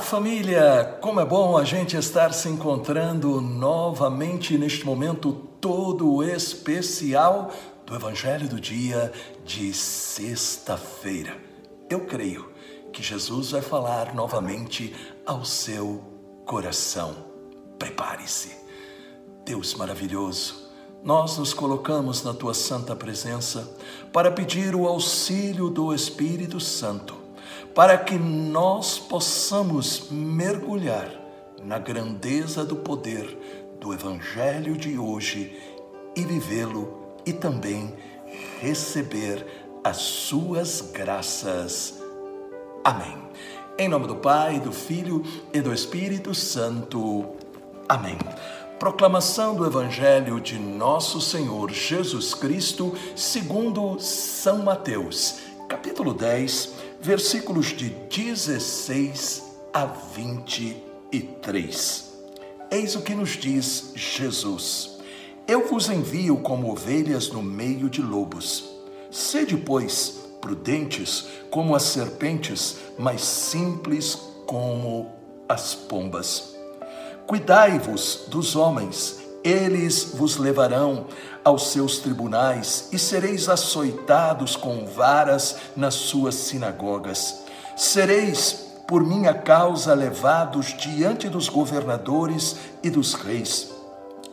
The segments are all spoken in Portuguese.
família! Como é bom a gente estar se encontrando novamente neste momento todo especial do Evangelho do dia de sexta-feira. Eu creio que Jesus vai falar novamente ao seu coração. Prepare-se. Deus maravilhoso, nós nos colocamos na tua santa presença para pedir o auxílio do Espírito Santo para que nós possamos mergulhar na grandeza do poder do Evangelho de hoje e vivê-lo e também receber as suas graças. Amém. Em nome do Pai, do Filho e do Espírito Santo. Amém. Proclamação do Evangelho de Nosso Senhor Jesus Cristo, segundo São Mateus, capítulo 10 versículos de 16 a 23. Eis o que nos diz Jesus: Eu vos envio como ovelhas no meio de lobos. Sede, pois, prudentes como as serpentes, mas simples como as pombas. Cuidai-vos dos homens eles vos levarão aos seus tribunais e sereis açoitados com varas nas suas sinagogas. Sereis, por minha causa, levados diante dos governadores e dos reis.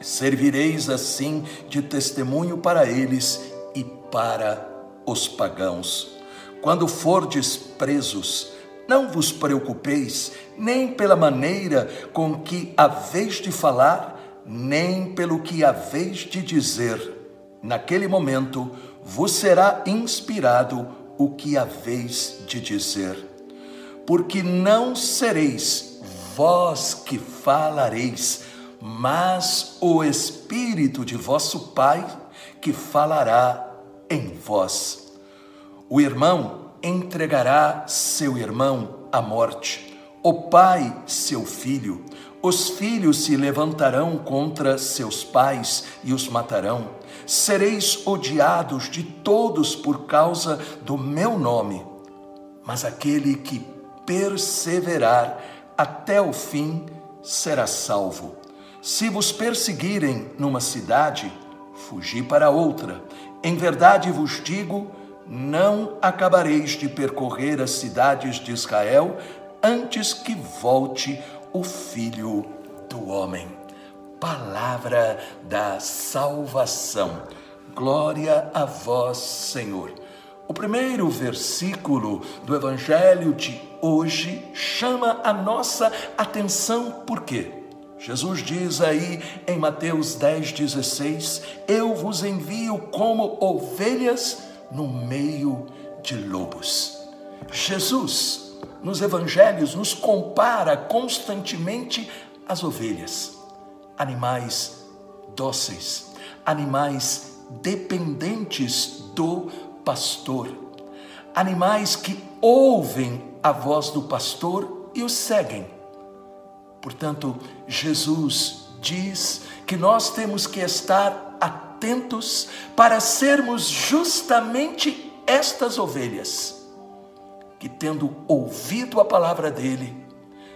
Servireis assim de testemunho para eles e para os pagãos. Quando fordes presos, não vos preocupeis nem pela maneira com que haveis de falar, nem pelo que haveis de dizer. Naquele momento vos será inspirado o que haveis de dizer. Porque não sereis vós que falareis, mas o Espírito de vosso Pai que falará em vós. O irmão entregará seu irmão à morte, o pai seu filho os filhos se levantarão contra seus pais e os matarão. Sereis odiados de todos por causa do meu nome. Mas aquele que perseverar até o fim será salvo. Se vos perseguirem numa cidade, fugi para outra. Em verdade vos digo, não acabareis de percorrer as cidades de Israel antes que volte o Filho do Homem. Palavra da salvação. Glória a vós, Senhor. O primeiro versículo do Evangelho de hoje chama a nossa atenção, por quê? Jesus diz aí em Mateus 10, 16: Eu vos envio como ovelhas no meio de lobos. Jesus nos evangelhos nos compara constantemente às ovelhas, animais dóceis, animais dependentes do pastor, animais que ouvem a voz do pastor e o seguem. Portanto, Jesus diz que nós temos que estar atentos para sermos justamente estas ovelhas que, tendo ouvido a palavra dele,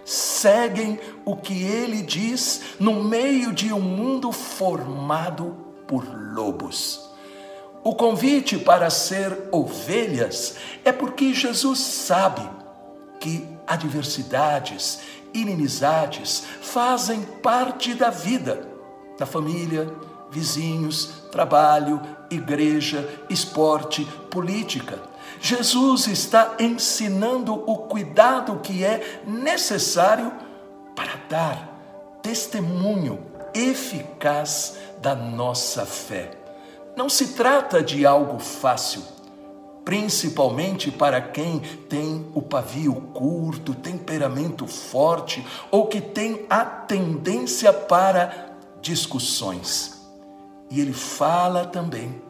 seguem o que ele diz no meio de um mundo formado por lobos. O convite para ser ovelhas é porque Jesus sabe que adversidades, inimizades fazem parte da vida, da família, vizinhos, trabalho, igreja, esporte, política. Jesus está ensinando o cuidado que é necessário para dar testemunho eficaz da nossa fé. Não se trata de algo fácil, principalmente para quem tem o pavio curto, temperamento forte ou que tem a tendência para discussões. E ele fala também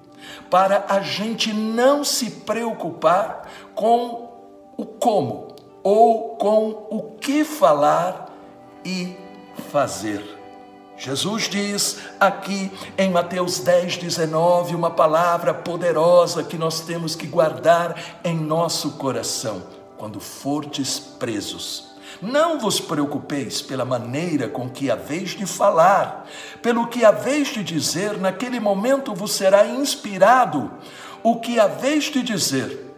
para a gente não se preocupar com o como ou com o que falar e fazer. Jesus diz aqui em Mateus 10, 19, uma palavra poderosa que nós temos que guardar em nosso coração. Quando fortes presos, Não vos preocupeis pela maneira com que haveis de falar, pelo que haveis de dizer, naquele momento vos será inspirado o que haveis de dizer.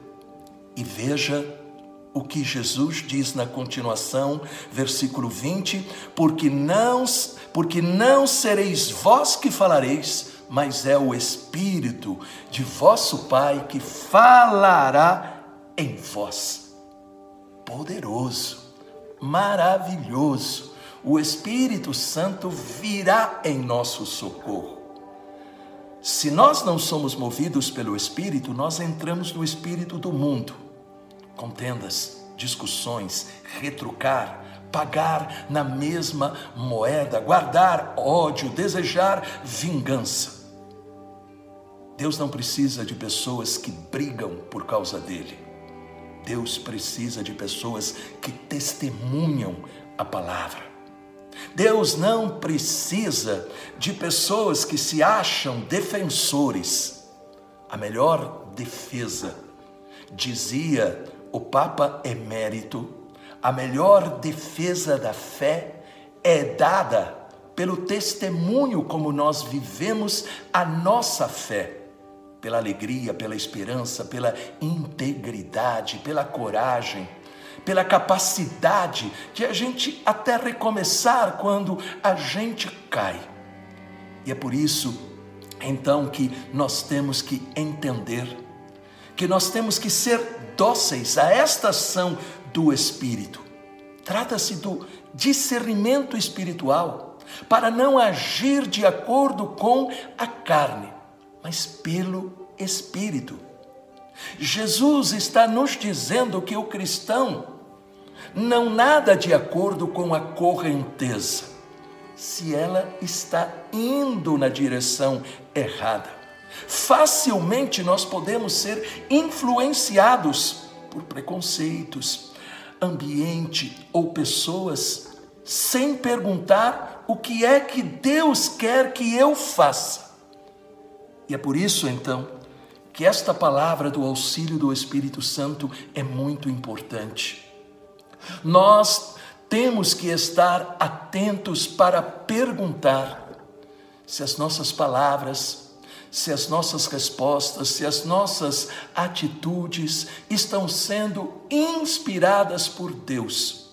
E veja o que Jesus diz na continuação, versículo 20: porque não, porque não sereis vós que falareis, mas é o Espírito de vosso Pai que falará em vós. Poderoso maravilhoso. O Espírito Santo virá em nosso socorro. Se nós não somos movidos pelo Espírito, nós entramos no espírito do mundo. Contendas, discussões, retrucar, pagar na mesma moeda, guardar ódio, desejar vingança. Deus não precisa de pessoas que brigam por causa dele. Deus precisa de pessoas que testemunham a palavra. Deus não precisa de pessoas que se acham defensores. A melhor defesa, dizia o Papa Emérito, a melhor defesa da fé é dada pelo testemunho como nós vivemos a nossa fé pela alegria, pela esperança, pela integridade, pela coragem, pela capacidade de a gente até recomeçar quando a gente cai. E é por isso, então, que nós temos que entender que nós temos que ser dóceis a esta ação do Espírito. Trata-se do discernimento espiritual para não agir de acordo com a carne mas pelo Espírito. Jesus está nos dizendo que o cristão não nada de acordo com a correnteza, se ela está indo na direção errada. Facilmente nós podemos ser influenciados por preconceitos, ambiente ou pessoas, sem perguntar o que é que Deus quer que eu faça. E é por isso, então, que esta palavra do auxílio do Espírito Santo é muito importante. Nós temos que estar atentos para perguntar se as nossas palavras, se as nossas respostas, se as nossas atitudes estão sendo inspiradas por Deus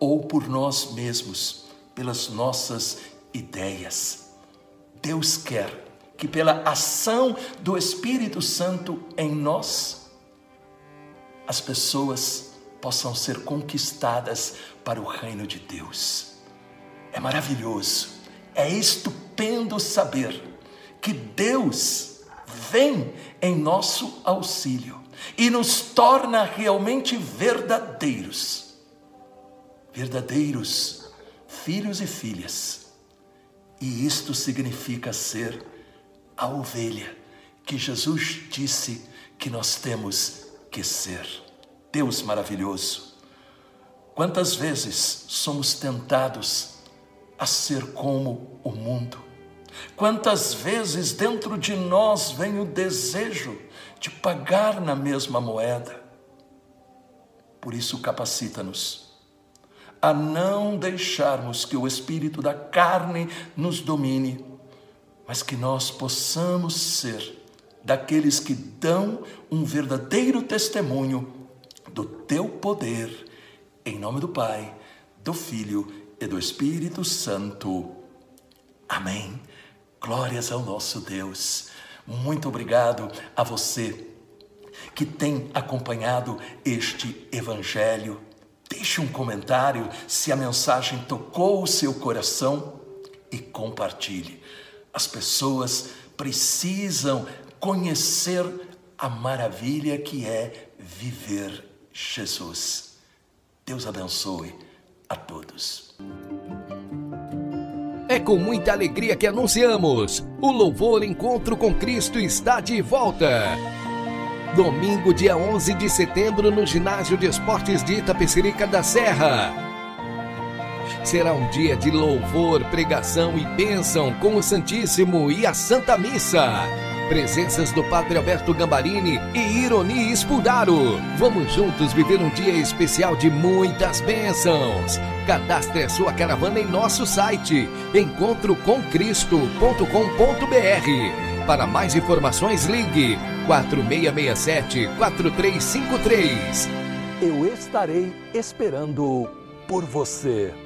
ou por nós mesmos, pelas nossas ideias. Deus quer que pela ação do Espírito Santo em nós, as pessoas possam ser conquistadas para o reino de Deus. É maravilhoso, é estupendo saber que Deus vem em nosso auxílio e nos torna realmente verdadeiros. Verdadeiros filhos e filhas. E isto significa ser a ovelha que Jesus disse que nós temos que ser. Deus maravilhoso. Quantas vezes somos tentados a ser como o mundo? Quantas vezes dentro de nós vem o desejo de pagar na mesma moeda? Por isso, capacita-nos a não deixarmos que o espírito da carne nos domine mas que nós possamos ser daqueles que dão um verdadeiro testemunho do teu poder, em nome do Pai, do Filho e do Espírito Santo. Amém. Glórias ao nosso Deus. Muito obrigado a você que tem acompanhado este Evangelho. Deixe um comentário se a mensagem tocou o seu coração e compartilhe. As pessoas precisam conhecer a maravilha que é viver Jesus. Deus abençoe a todos. É com muita alegria que anunciamos: o Louvor Encontro com Cristo está de volta. Domingo, dia 11 de setembro, no Ginásio de Esportes de Itapecerica da Serra Será um dia de louvor, pregação e bênção com o Santíssimo e a Santa Missa. Presenças do Padre Alberto Gambarini e Ironi Spudaro. Vamos juntos viver um dia especial de muitas bênçãos. Cadastre a sua caravana em nosso site encontrocomcristo.com.br. Para mais informações, ligue 4667 4353. Eu estarei esperando por você.